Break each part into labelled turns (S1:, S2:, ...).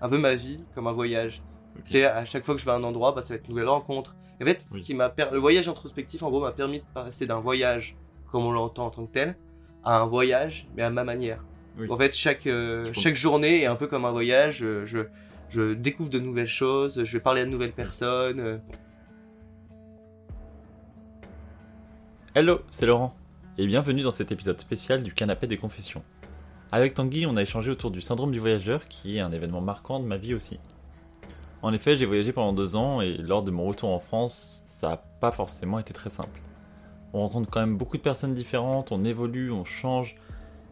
S1: un peu ma vie comme un voyage.
S2: Ok.
S1: Tu sais, à chaque fois que je vais à un endroit, bah, ça va être une nouvelle rencontre. Et en fait, ce qui m'a le voyage introspectif, en gros, m'a permis de passer d'un voyage, comme on l'entend en tant que tel, à un voyage, mais à ma manière.
S2: Oui.
S1: En fait, chaque, euh, chaque journée est un peu comme un voyage. Je, je, je découvre de nouvelles choses, je vais parler à de nouvelles personnes. euh.
S2: Hello, c'est Laurent, et bienvenue dans cet épisode spécial du canapé des confessions. Avec Tanguy, on a échangé autour du syndrome du voyageur, qui est un événement marquant de ma vie aussi. En effet, j'ai voyagé pendant deux ans, et lors de mon retour en France, ça n'a pas forcément été très simple. On rencontre quand même beaucoup de personnes différentes, on évolue, on change,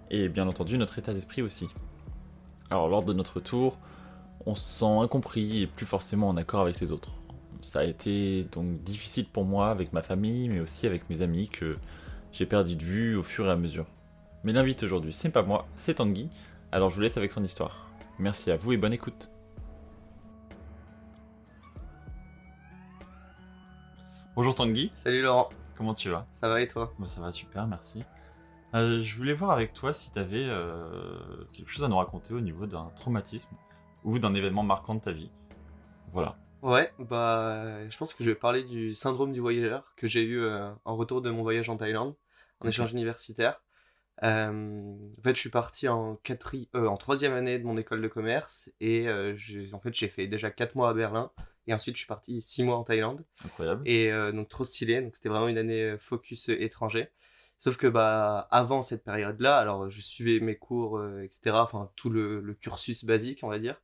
S2: et bien entendu notre état d'esprit aussi. Alors lors de notre retour, on se sent incompris et plus forcément en accord avec les autres. Ça a été donc difficile pour moi avec ma famille, mais aussi avec mes amis que j'ai perdu de vue au fur et à mesure. Mais l'invite aujourd'hui, c'est pas moi, c'est Tanguy, alors je vous laisse avec son histoire. Merci à vous et bonne écoute. Bonjour Tanguy,
S1: Salut Laurent,
S2: comment tu vas?
S1: Ça va et toi?
S2: Moi ça va super, merci. Euh, je voulais voir avec toi si tu avais quelque chose à nous raconter au niveau d'un traumatisme ou d'un événement marquant de ta vie. Voilà.
S1: Ouais, bah, je pense que je vais parler du syndrome du voyageur que j'ai eu euh, en retour de mon voyage en Thaïlande, en échange universitaire. Euh, en fait, je suis parti en, quatri... euh, en troisième année de mon école de commerce et euh, j'ai- en fait, j'ai fait déjà quatre mois à Berlin et ensuite je suis parti six mois en Thaïlande.
S2: Incroyable.
S1: Et donc trop stylé, donc c'était vraiment une année focus étranger. Sauf que bah avant cette période-là, alors je suivais mes cours, etc. Enfin tout le, le cursus basique, on va dire.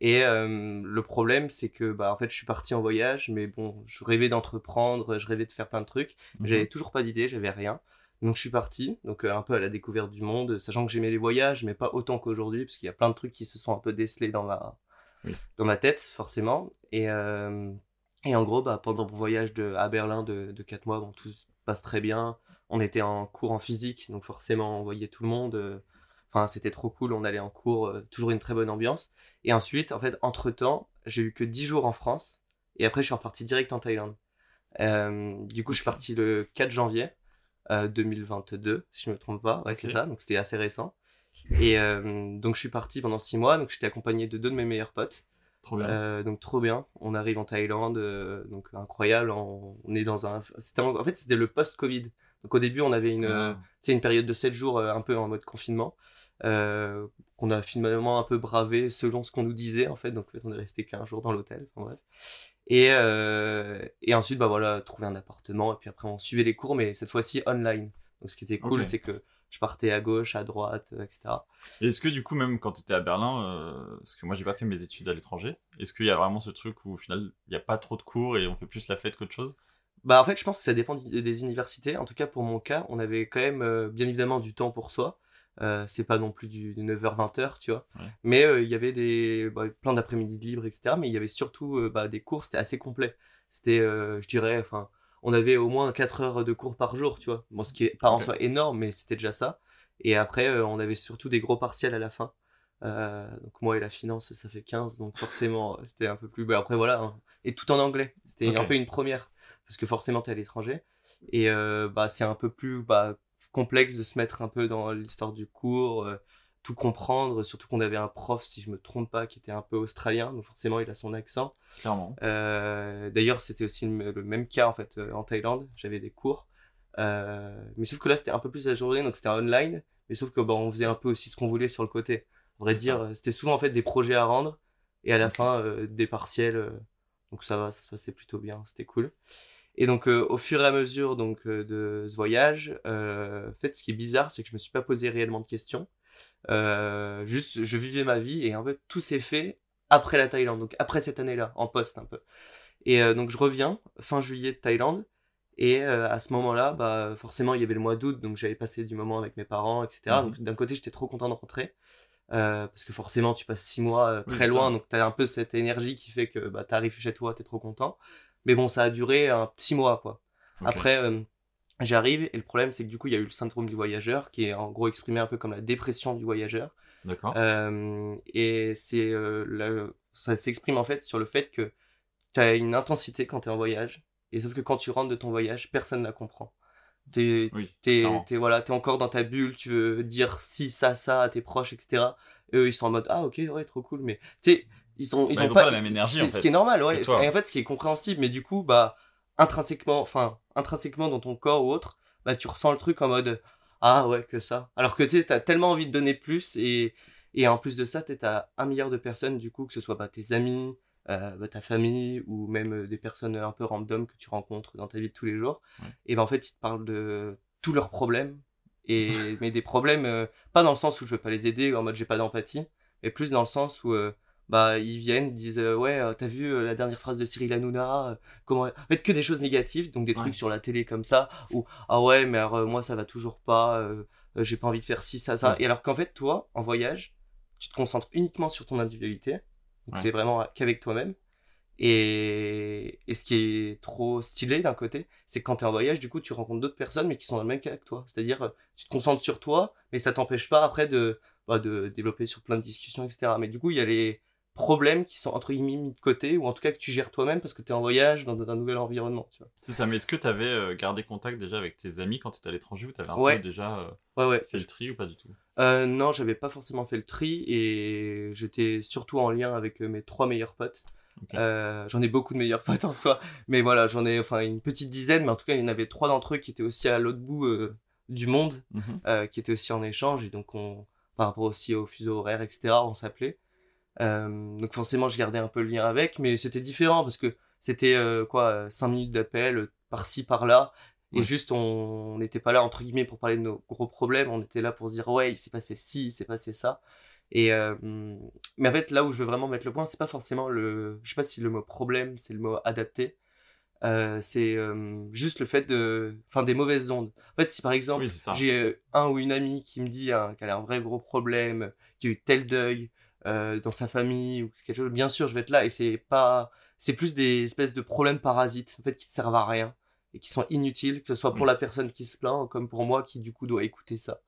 S1: Et le problème, c'est que bah en fait je suis parti en voyage, mais bon, je rêvais d'entreprendre, je rêvais de faire plein de trucs, mais
S2: Mhm.
S1: j'avais toujours pas d'idée, j'avais rien. Donc je suis parti, donc euh, un peu à la découverte du monde, sachant que j'aimais les voyages, mais pas autant qu'aujourd'hui, parce qu'il y a plein de trucs qui se sont un peu décelés dans ma
S2: Oui.
S1: dans ma tête, forcément. Et euh, et en gros, bah, pendant mon voyage de, à Berlin de, de 4 mois, bon, tout se passe très bien. On était en cours en physique, donc forcément, on voyait tout le monde. euh, Enfin, c'était trop cool, on allait en cours, euh, toujours une très bonne ambiance. Et ensuite, en fait, entre-temps, j'ai eu que 10 jours en France, et après, je suis reparti direct en Thaïlande. Euh, du coup, je suis parti le 4 janvier euh, 2022, si je me trompe pas. Ouais, c'est ça, donc c'était assez récent. Et euh, donc, je suis parti pendant 6 mois, donc j'étais accompagné de deux de mes meilleurs potes.
S2: Trop bien.
S1: Euh, donc trop bien. On arrive en Thaïlande, euh, donc incroyable. On, on est dans un. C'était en, en fait c'était le post-Covid. Donc au début on avait une, euh,
S2: Ah,
S1: une période de 7 jours euh, un peu en mode confinement. Euh, qu'on a finalement un peu bravé selon ce qu'on nous disait en fait. Donc en fait, on est resté qu'un jour dans l'hôtel. Enfin, bref. Et, euh, et ensuite bah voilà trouver un appartement et puis après on suivait les cours mais cette fois-ci online. Donc ce qui était cool c'est que je partais à gauche, à droite, euh, etc.
S2: Et est-ce que du coup, même quand tu étais à Berlin, euh, parce que moi j'ai pas fait mes études à l'étranger, est-ce qu'il y a vraiment ce truc où au final il n'y a pas trop de cours et on fait plus la fête qu'autre chose?
S1: Bah en fait je pense que ça dépend des universités. En tout cas pour mon cas, on avait quand même euh, bien évidemment du temps pour soi. Euh, c'est pas non plus du 9h-20h, tu vois.
S2: Ouais.
S1: Mais euh, il y avait des bah, plein d'après-midi de libre, etc. Mais il y avait surtout euh, bah, des cours, c'était assez complet. C'était, je dirais, enfin, on avait au moins 4 heures de cours par jour, tu vois. Bon, ce qui est pas en
S2: Ok.
S1: soi énorme, mais c'était déjà ça. Et après, on avait surtout des gros partiels à la fin. Donc moi et la finance, ça fait 15, donc forcément, c'était un peu plus... bah, après, voilà. hein. Et tout en anglais. C'était un peu une première. Parce que forcément, t'es à l'étranger. Et bah, c'est un peu plus bah, complexe de se mettre un peu dans l'histoire du cours, euh, tout comprendre. Surtout qu'on avait un prof, si je me trompe pas, qui était un peu australien. Donc forcément, il a son accent.
S2: Clairement.
S1: Euh, D'ailleurs, c'était aussi le, le même cas en fait euh, en Thaïlande. J'avais des cours, mais sauf que là, c'était un peu plus la journée, donc c'était online. Mais sauf que bah, on faisait un peu aussi ce qu'on voulait sur le côté. À vrai dire, c'était souvent en fait des projets à rendre et à la fin des partiels. donc ça va, ça se passait plutôt bien, c'était cool. Et donc euh, au fur et à mesure donc euh, de ce voyage, euh, en fait, ce qui est bizarre, c'est que je me suis pas posé réellement de questions. Juste, je vivais ma vie et en fait, tout s'est fait après la Thaïlande, donc après cette année-là, en poste un peu. Et donc je reviens fin juillet de Thaïlande. Et euh, à ce moment-là, bah, forcément, il y avait le mois d'août, donc j'avais passé du moment avec mes parents, etc.
S2: Mhm.
S1: Donc d'un côté, j'étais trop content de rentrer. euh, parce que forcément, tu passes six mois euh, très loin,
S2: ça.
S1: donc tu as un peu cette énergie qui fait que bah, tu arrives chez toi, tu es trop content. Mais bon, ça a duré un petit mois, quoi. Après, euh, j'arrive, et le problème, c'est que du coup, il y a eu le syndrome du voyageur, qui est en gros exprimé un peu comme la dépression du voyageur.
S2: D'accord.
S1: Euh, et c'est euh, ça s'exprime en fait sur le fait que tu as une intensité quand tu es en voyage, et sauf que quand tu rentres de ton voyage, personne ne la comprend. T'es
S2: oui.
S1: t'es voilà, t'es encore dans ta bulle, tu veux dire si, ça, ça à tes proches, etc. Et eux, ils sont en mode, ah, ok, ouais, trop cool. Mais, tu sais, ils sont, ils
S2: Bah,
S1: ont
S2: ils ont
S1: pas,
S2: pas la même énergie, en fait,
S1: Ce qui est normal, ouais. Et en fait, ce qui est compréhensible. Mais du coup, bah, intrinsèquement, enfin, intrinsèquement dans ton corps ou autre, bah, tu ressens le truc en mode, ah, ouais, que ça. Alors que, tu sais, t'as tellement envie de donner plus et, et en plus de ça, tu as un milliard de personnes, du coup, que ce soit bah, tes amis, euh, bah, ta famille ou même euh, des personnes un peu random que tu rencontres dans ta vie de tous les jours.
S2: Ouais.
S1: Et ben en fait, ils te parlent de tous leurs problèmes. Et, mais des problèmes, euh, pas dans le sens où je veux pas les aider, en mode j'ai pas d'empathie, mais plus dans le sens où euh, bah, ils viennent, ils disent euh, Ouais, euh, t'as vu euh, la dernière phrase de Cyril Hanouna comment... En fait, que des choses négatives, donc des
S2: Ouais.
S1: trucs sur la télé comme ça, ou Ah ouais, mais alors, moi ça va toujours pas, j'ai pas envie de faire ci, ça, ça.
S2: Ouais.
S1: Et alors qu'en fait, toi, en voyage, tu te concentres uniquement sur ton individualité, donc
S2: Ouais.
S1: t'es vraiment qu'avec toi-même. Et, et ce qui est trop stylé d'un côté, c'est que quand t'es en voyage, du coup, tu rencontres d'autres personnes, mais qui sont dans le même cas que toi. C'est-à-dire, tu te concentres sur toi, mais ça t'empêche pas après de, bah, de développer sur plein de discussions, etc. Mais du coup, il y a les problèmes qui sont entre guillemets mis de côté, ou en tout cas que tu gères toi-même parce que t'es en voyage dans un nouvel environnement, tu vois.
S2: C'est ça, mais est-ce que tu avais gardé contact déjà avec tes amis quand tu étais à l'étranger ou tu avais un
S1: Ouais.
S2: peu déjà euh,
S1: Ouais, ouais.
S2: fait le tri ou pas du tout?
S1: Euh, non, j'avais pas forcément fait le tri et j'étais surtout en lien avec euh, mes trois meilleurs potes. Euh, j'en ai beaucoup de meilleurs potes en soi, mais voilà, j'en ai enfin une petite dizaine, mais en tout cas, il y en avait trois d'entre eux qui étaient aussi à l'autre bout euh, du monde,
S2: Mhm.
S1: euh, qui étaient aussi en échange et donc on, par rapport aussi au fuseau horaire, etc., on s'appelait. Euh, donc forcément, je gardais un peu le lien avec, mais c'était différent parce que c'était euh, quoi, 5 minutes d'appel euh, par-ci, par-là. Et juste, on n'était pas là, entre guillemets, pour parler de nos gros problèmes. On était là pour se dire, ouais, il s'est passé ci, il s'est passé ça. Et, euh, mais en fait, là où je veux vraiment mettre le point, c'est pas forcément le. Je sais pas si le mot problème, c'est le mot adapté. Euh, c'est euh, juste le fait de. Enfin, des mauvaises ondes. En fait, si par exemple,
S2: Oui,
S1: j'ai euh, un ou une amie qui me dit hein, qu'elle a un vrai gros problème, qui a eu tel deuil euh, dans sa famille ou quelque chose, bien sûr, je vais être là. Et c'est pas. C'est plus des espèces de problèmes parasites, en fait, qui ne servent à rien et qui sont inutiles, que ce soit pour
S2: Oui.
S1: la personne qui se plaint comme pour moi qui, du coup, doit écouter ça.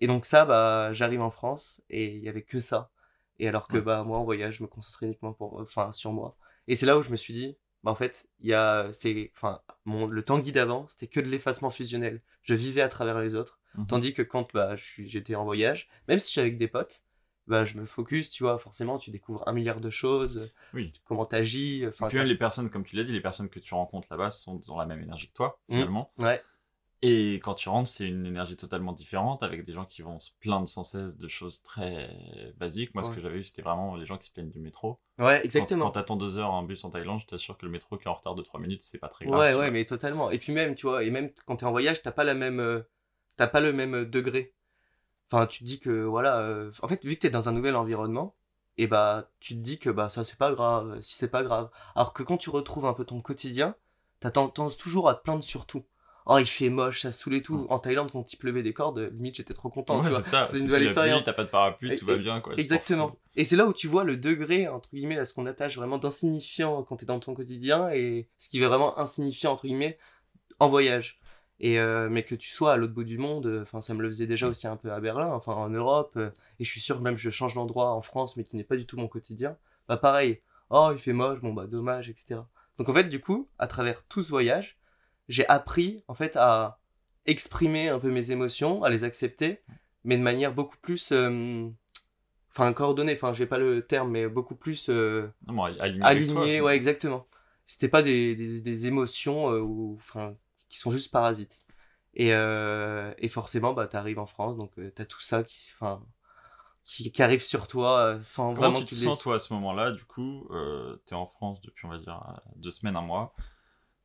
S1: Et donc, ça, bah, j'arrive en France et il y avait que ça. Et alors que, bah, moi, en voyage, je me concentrais uniquement pour, enfin, sur moi. Et c'est là où je me suis dit, bah, en fait, il y a, c'est, enfin, mon, le Tanguy d'avant, c'était que de l'effacement fusionnel. Je vivais à travers les autres.
S2: Mhm.
S1: Tandis que quand, bah, j'étais en voyage, même si j'étais avec des potes, bah, je me focus, tu vois, forcément, tu découvres un milliard de choses,
S2: Oui.
S1: comment t'agis, enfin,
S2: Et puis même les personnes, comme tu l'as dit, les personnes que tu rencontres là-bas sont dans la même énergie que toi,
S1: Mhm.
S2: finalement.
S1: ouais,
S2: Et quand tu rentres, c'est une énergie totalement différente, avec des gens qui vont se plaindre sans cesse de choses très basiques. Moi, ce que j'avais eu, c'était vraiment les gens qui se plaignent du métro.
S1: ouais,
S2: Quand-
S1: exactement.
S2: Quand, t'attends deux heures en bus en Thaïlande, je t'assure que le métro qui est en retard de 3 minutes, c'est pas très grave.
S1: Ouais,
S2: tu
S1: ouais, mais totalement. Et puis même, tu vois, et même quand t'es en voyage, t'as pas la même, euh, t'as pas le même euh, degré. Enfin, tu te dis que voilà, euh, en fait, vu que t'es dans un nouvel environnement, et bah, tu te dis que bah ça c'est pas grave, si c'est pas grave. Alors que quand tu retrouves un peu ton quotidien, t'as tendance toujours à te plaindre sur tout. Oh, il fait moche, ça saoule et tout. En Thaïlande, quand il pleuvait des cordes, limite j'étais trop content.
S2: Ouais,
S1: tu vois.
S2: c'est ça.
S1: C'est une nouvelle expérience.
S2: T'as pas de parapluie, tout
S1: Et-
S2: va bien, quoi.
S1: Exactement. Et c'est là où tu vois le degré, entre guillemets, à ce qu'on attache vraiment d'insignifiant quand t'es dans ton quotidien et ce qui est vraiment insignifiant, entre guillemets, en voyage. Et euh, mais que tu sois à l'autre bout du monde, euh, enfin ça me le faisait déjà aussi un peu à Berlin, enfin en Europe, euh, et je suis sûr que même je change d'endroit en France, mais qui n'est pas du tout mon quotidien, bah pareil, oh il fait moche, bon bah dommage, etc. Donc en fait du coup, à travers tout ce voyage, j'ai appris en fait à exprimer un peu mes émotions, à les accepter, mais de manière beaucoup plus, enfin coordonnée, enfin j'ai pas le terme, mais beaucoup plus euh,
S2: Non, mais aligné. toi,
S1: ouais exactement. C'était pas des, des, des émotions euh, ou, enfin, qui sont juste parasites. Et, euh, et forcément, bah t'arrives en France, donc euh, t'as tout ça qui, qui, qui arrive sur toi euh, sans
S2: Comment
S1: vraiment
S2: tu te
S1: tu
S2: sens, toi, à ce moment-là Du coup, euh, t'es en France depuis, on va dire, deux semaines, un mois.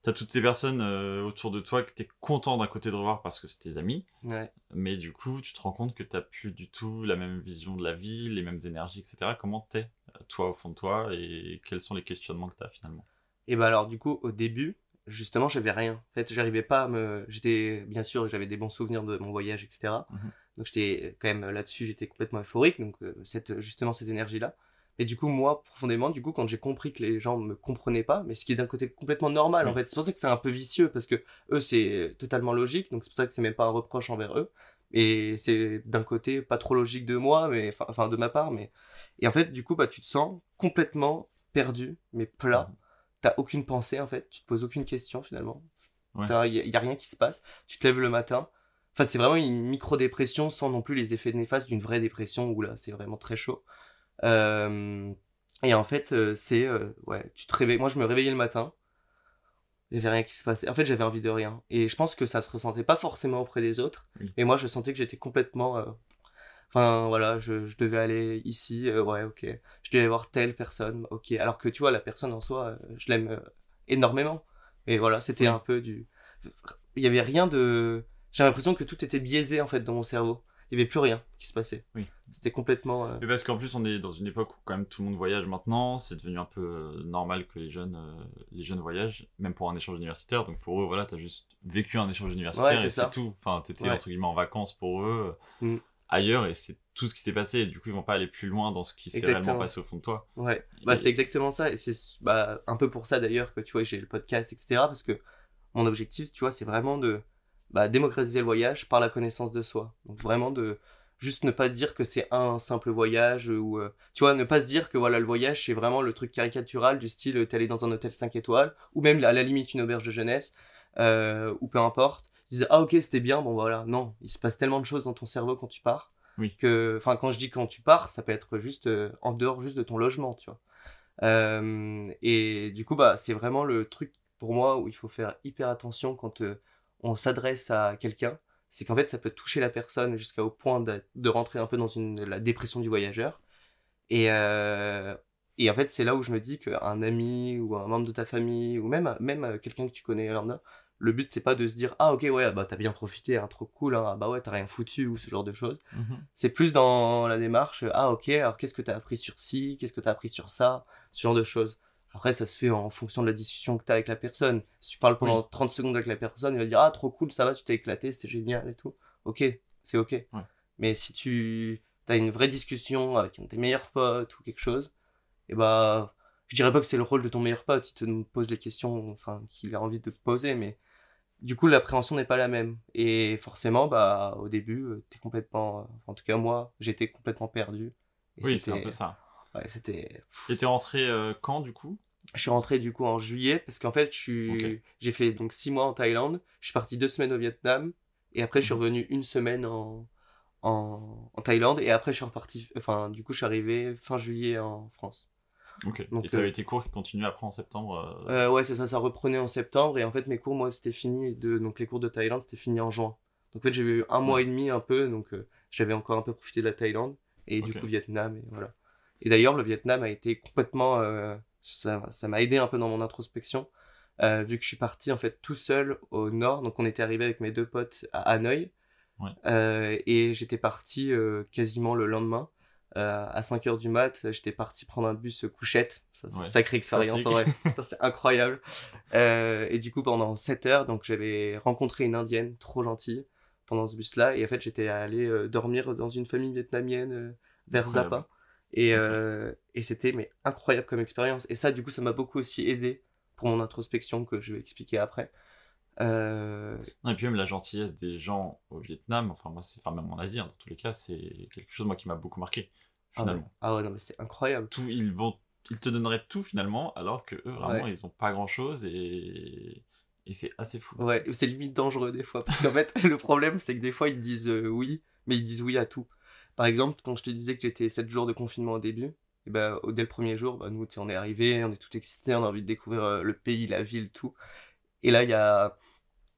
S2: T'as toutes ces personnes euh, autour de toi que t'es content d'un côté de revoir parce que c'est tes amis.
S1: Ouais.
S2: Mais du coup, tu te rends compte que t'as plus du tout la même vision de la vie, les mêmes énergies, etc. Comment t'es, toi, au fond de toi, et quels sont les questionnements que t'as finalement?
S1: Et bah alors du coup au début, justement j'avais rien. En fait j'arrivais pas à me, j'étais bien sûr j'avais des bons souvenirs de mon voyage etc.
S2: Mhm.
S1: Donc j'étais quand même là-dessus j'étais complètement euphorique donc euh, cette justement cette énergie là. Et du coup moi profondément du coup quand j'ai compris que les gens me comprenaient pas, mais ce qui est d'un côté complètement normal en
S2: Mhm.
S1: fait. C'est pour ça que c'est un peu vicieux parce que eux c'est totalement logique donc c'est pour ça que c'est même pas un reproche envers eux. Et c'est d'un côté pas trop logique de moi mais enfin- enfin de ma part mais et en fait du coup bah tu te sens complètement perdu mais plat
S2: Mhm.
S1: T'as aucune pensée en fait, tu te poses aucune question finalement.
S2: Ouais.
S1: Il y, a- y a rien qui se passe. Tu te lèves le matin. Enfin, c'est vraiment une micro-dépression sans non plus les effets néfastes d'une vraie dépression où là, c'est vraiment très chaud. Euh, et en fait, euh, c'est, euh, ouais, tu te réveilles. Moi, je me réveillais le matin. Il y avait rien qui se passait. En fait, j'avais envie de rien. Et je pense que ça se ressentait pas forcément auprès des autres.
S2: Oui.
S1: Et moi, je sentais que j'étais complètement. Enfin, voilà, je, je devais aller ici. euh, ouais, ok. Je devais voir telle personne. Ok. Alors que tu vois, la personne en soi, euh, je l'aime euh, énormément. Et voilà, c'était un peu du. Il y avait rien de. J'ai l'impression que tout était biaisé en fait dans mon cerveau. Il y avait plus rien qui se passait.
S2: Oui.
S1: C'était complètement.
S2: Mais parce qu'en plus, on est dans une époque où quand même tout le monde voyage maintenant. C'est devenu un peu normal que les jeunes, les jeunes voyagent, même pour un échange universitaire. Donc pour eux, voilà, t'as juste vécu un échange universitaire
S1: Ouais,
S2: et c'est tout. Enfin, t'étais
S1: Ouais.
S2: entre guillemets en vacances pour eux
S1: Mm.
S2: Ailleurs et c'est tout ce qui s'est passé. Et du coup, ils vont pas aller plus loin dans ce qui s'est réellement passé au fond de toi.
S1: Ouais, bah, c'est exactement ça. Et c'est bah, un peu pour ça d'ailleurs que tu vois, j'ai le podcast, etc. Parce que mon objectif, tu vois, c'est vraiment de bah, démocratiser le voyage par la connaissance de soi. Donc vraiment de juste ne pas dire que c'est un simple voyage ou euh, tu vois, ne pas se dire que voilà, le voyage c'est vraiment le truc caricatural du style euh, t'es allé dans un hôtel 5 étoiles ou même à la limite une auberge de jeunesse euh, ou peu importe. Tu disais ah ok c'était bien bon voilà non il se passe tellement de choses dans ton cerveau quand tu pars
S2: Oui.
S1: que enfin quand je dis quand tu pars ça peut être juste euh, en dehors juste de ton logement tu vois euh, et du coup, bah, c'est vraiment le truc pour moi où il faut faire hyper attention quand euh, on s'adresse à quelqu'un. C'est qu'en fait, ça peut toucher la personne jusqu'au point de, de rentrer un peu dans une, la dépression du voyageur. Et, et en fait, c'est là où je me dis qu'un ami ou un membre de ta famille ou même, même quelqu'un que tu connais lambda, le but c'est pas de se dire ah ok ouais bah t'as bien profité hein, trop cool hein, ah bah ouais t'as rien foutu ou ce genre de choses c'est plus dans la démarche, ah ok, alors qu'est-ce que tu as appris sur ci, qu'est-ce que tu as appris sur ça, ce genre de choses. Après, ça se fait en fonction de la discussion que tu as avec la personne. Si tu parles pendant 30 secondes avec la personne, il va dire, ah trop cool, ça va, tu t'es éclaté, c'est génial et tout. Ok, c'est ok. Mais si tu as une vraie discussion avec un de tes meilleurs potes ou quelque chose, et bah, je dirais pas que c'est le rôle de ton meilleur pote, il te pose les questions, enfin, qu'il a envie de te poser, mais du coup l'appréhension n'est pas la même. Et forcément bah au début euh, t'es complètement euh, en tout cas moi j'étais complètement perdu. Et
S2: Oui, c'est un peu ça.
S1: ouais, c'était
S2: Et t'es rentré euh, quand du coup?
S1: Je suis rentré du coup en juillet parce qu'en fait j'ai fait donc six mois en Thaïlande. Je suis parti deux semaines au Vietnam. Et après je suis
S2: Mhm.
S1: revenu une semaine en en, en Thaïlande. Et après je suis reparti enfin du coup je suis arrivé fin juillet en France Donc,
S2: et t'avais
S1: euh,
S2: tes cours qui continuent après en septembre. euh,
S1: Euh, ouais, c'est ça, ça reprenait en septembre et en fait mes cours, moi, c'était fini de donc les cours de Thaïlande, c'était fini en juin. Donc en fait, j'ai eu un mois et demi un peu, donc j'avais encore un peu profité de la Thaïlande et du coup Vietnam et voilà. Et d'ailleurs, le Vietnam a été complètement, euh, ça, ça m'a aidé un peu dans mon introspection, euh, vu que je suis parti en fait tout seul au nord. Donc on était arrivé avec mes deux potes à Hanoï
S2: Ouais.
S1: Euh, et j'étais parti quasiment le lendemain. Euh, à 5h du mat, j'étais parti prendre un bus couchette. Ça, c'est
S2: Ouais.
S1: sacrée expérience en vrai. Ça, c'est incroyable. Euh, et du coup, pendant 7 heures, donc j'avais rencontré une indienne trop gentille pendant ce bus-là. Et en fait, j'étais allé euh, dormir dans une famille vietnamienne euh, vers. Zappa. Et, euh, et c'était mais incroyable comme expérience. Et ça, du coup, ça m'a beaucoup aussi aidé pour mon introspection que je vais expliquer après. Euh,
S2: Non, et puis même la gentillesse des gens au Vietnam, enfin moi c'est, enfin même en Asie, hein, dans tous les cas, c'est quelque chose moi qui m'a beaucoup marqué
S1: ah, ouais. ah ouais, non, mais c'est incroyable.
S2: Tout, ils vont, ils te donneraient tout finalement, alors que eux vraiment ils ont pas grand chose et et c'est assez fou.
S1: Ouais, c'est limite dangereux des fois. Parce qu'en fait, le problème, c'est que des fois, ils disent euh, oui, mais ils disent oui à tout. Par exemple, quand je te disais que j'étais 7 jours de confinement au début, et ben, au- dès le premier jour, bah, nous, on est arrivé, on est tout excité, on a envie de découvrir euh, le pays, la ville, tout. Et là, il y a.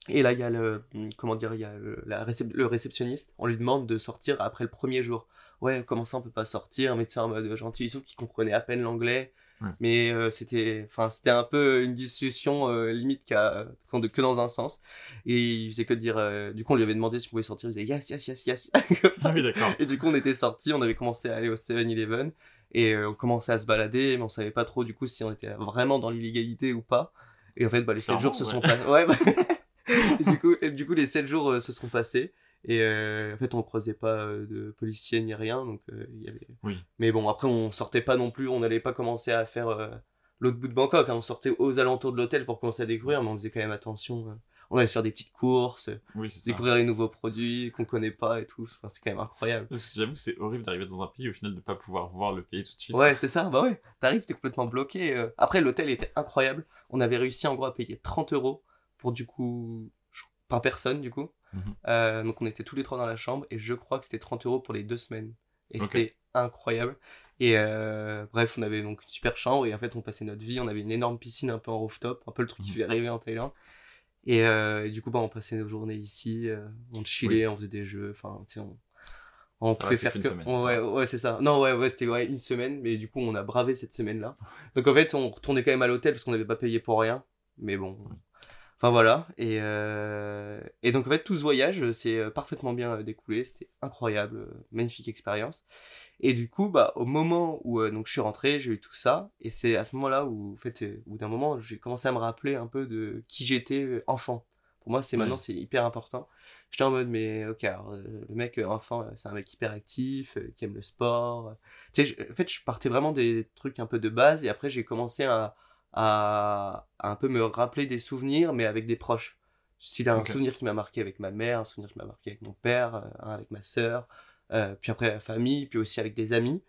S1: Et là, il y a le. Comment dire Il y a le, la récep- le réceptionniste. On lui demande de sortir après le premier jour. Ouais, comment ça, on peut pas sortir? Un médecin en mode gentil, sauf qu'il comprenait à peine l'anglais.
S2: Ouais.
S1: Mais euh, c'était, enfin, c'était un peu une discussion euh, limite qu'en- que dans un sens. Et il faisait que de dire. euh, du coup, on lui avait demandé si on pouvait sortir. Il disait yes, yes, yes, yes. Comme ça.
S2: Ah oui.
S1: Et du coup, on était sortis, on avait commencé à aller au 7-Eleven et on commençait à se balader, mais on savait pas trop du coup si on était vraiment dans l'illégalité ou pas. Et en fait, bah, les 7 jours se sont passés. Ouais, bah... et du, coup, et du coup, les 7 jours se sont passés. Et euh, en fait, on croisait pas euh, de policiers ni rien. Donc, euh, il y avait...
S2: Oui.
S1: Mais bon, après, on sortait pas non plus, on n'allait pas commencer à faire euh, l'autre bout de Bangkok. hein. On sortait aux alentours de l'hôtel pour commencer à découvrir, mais on faisait quand même attention. euh. On allait se faire des petites courses,
S2: Oui
S1: découvrir les nouveaux produits qu'on connaît pas et tout. Enfin, c'est quand même incroyable.
S2: J'avoue c'est horrible d'arriver dans un pays au final de pas pouvoir voir le pays tout de suite.
S1: Ouais, c'est ça, bah ouais. T'arrives, t'es complètement bloqué. Après, l'hôtel était incroyable. On avait réussi en gros à payer 30 euros pour du coup, par personne du coup.
S2: Mhm.
S1: Euh, donc on était tous les trois dans la chambre et je crois que c'était 30 euros pour les deux semaines. Et c'était incroyable. Et euh, bref, on avait donc une super chambre et en fait on passait notre vie. On avait une énorme piscine un peu en rooftop, un peu le truc qui
S2: Mhm.
S1: fait rêver en Thaïlande. Et, euh, et du coup, bah, on passait nos journées ici, on chillait, on faisait des jeux, enfin, tu sais, on, on pouvait
S2: restait
S1: faire que.
S2: semaine.
S1: on- ouais, ouais, c'est ça. Non, ouais, ouais, c'était ouais, une semaine, mais du coup, on a bravé cette semaine-là. Donc en fait, on retournait quand même à l'hôtel parce qu'on n'avait pas payé pour rien. Mais bon. Enfin voilà. Et, euh, et donc en fait, tout ce voyage s'est euh, parfaitement bien euh, découlé. C'était incroyable, euh, magnifique expérience. Et du coup, bah, au moment où euh, donc, je suis rentré, j'ai eu tout ça. Et c'est à ce moment-là où, en fait, euh, bout d'un moment, j'ai commencé à me rappeler un peu de qui j'étais euh, enfant. Pour moi, c'est maintenant, c'est hyper important. J'étais en mode, mais ok, alors, euh, le mec euh, enfant, euh, c'est un mec hyper actif, euh, qui aime le sport. Tu sais, en fait, je partais vraiment des trucs un peu de base. Et après, j'ai commencé à, à, à un peu me rappeler des souvenirs, mais avec des proches. S'il a un souvenir qui m'a marqué avec ma mère, un souvenir qui m'a marqué avec mon père, euh, avec ma sœur, euh, puis après la famille, puis aussi avec des amis,